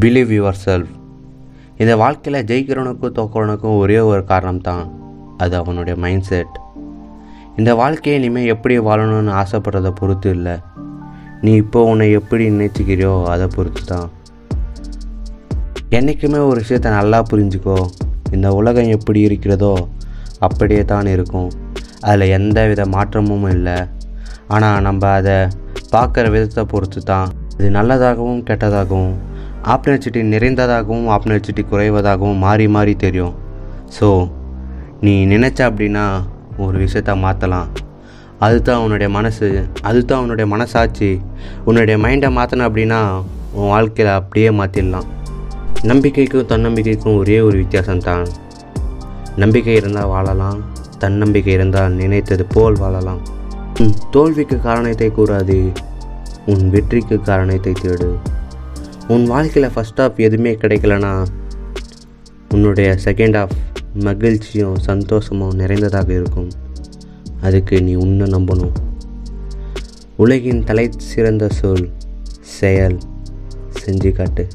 Believe your self இந்த வாழ்க்கையில் ஜெயிக்கிறவனுக்கும் தோக்கிறவனுக்கும் ஒரே ஒரு காரணம் தான் அது அவனுடைய மைண்ட் செட் இந்த வாழ்க்கையை இனிமேல் எப்படி வாழணும்னு ஆசைப்படுறத பொறுத்து இல்லை. நீ இப்போ உன்னை எப்படி நினைச்சுக்கிறியோ அதை பொறுத்து தான் என்றைக்குமே ஒரு விஷயத்த நல்லா புரிஞ்சுக்கோ. இந்த உலகம் எப்படி இருக்கிறதோ அப்படியே தான் இருக்கும். அதில் எந்த வித மாற்றமும் இல்லை. ஆனால் நம்ம அதை பார்க்குற விதத்தை பொறுத்து தான் இது நல்லதாகவும் கெட்டதாகவும் ஆப்பர்ச்சுனிட்டி நிறைந்ததாகவும் ஆப்பர்ச்சுனிட்டி குறைவதாகவும் மாறி மாறி தெரியும். ஸோ நீ நினச்ச அப்படின்னா ஒரு விஷயத்த மாற்றலாம் அதுதான் உன்னுடைய மனசு அதுதான் உன்னுடைய மனசாட்சி. உன்னுடைய மைண்டை மாற்றின அப்படின்னா உன் வாழ்க்கையில் அப்படியே மாற்றிடலாம் நம்பிக்கைக்கும் தன்னம்பிக்கைக்கும் ஒரே ஒரு வித்தியாசம்தான். நம்பிக்கை இருந்தால் வாழலாம் தன்னம்பிக்கை இருந்தால் நினைத்தது போல் வாழலாம். உன் தோல்விக்கு காரணத்தை கூறாது உன் வெற்றிக்கு காரணத்தை தேடு. உன் வாழ்க்கையில் ஃபஸ்ட் ஆஃப் எதுவுமே கிடைக்கலனா உன்னுடைய செகண்ட் ஆஃப் மகிழ்ச்சியும் சந்தோஷமும் நிறைந்ததாக இருக்கும். அதுக்கு நீ உன்னை நம்பணும். உலகின் தலை சிறந்த சொல் செயல் செஞ்சு காட்டு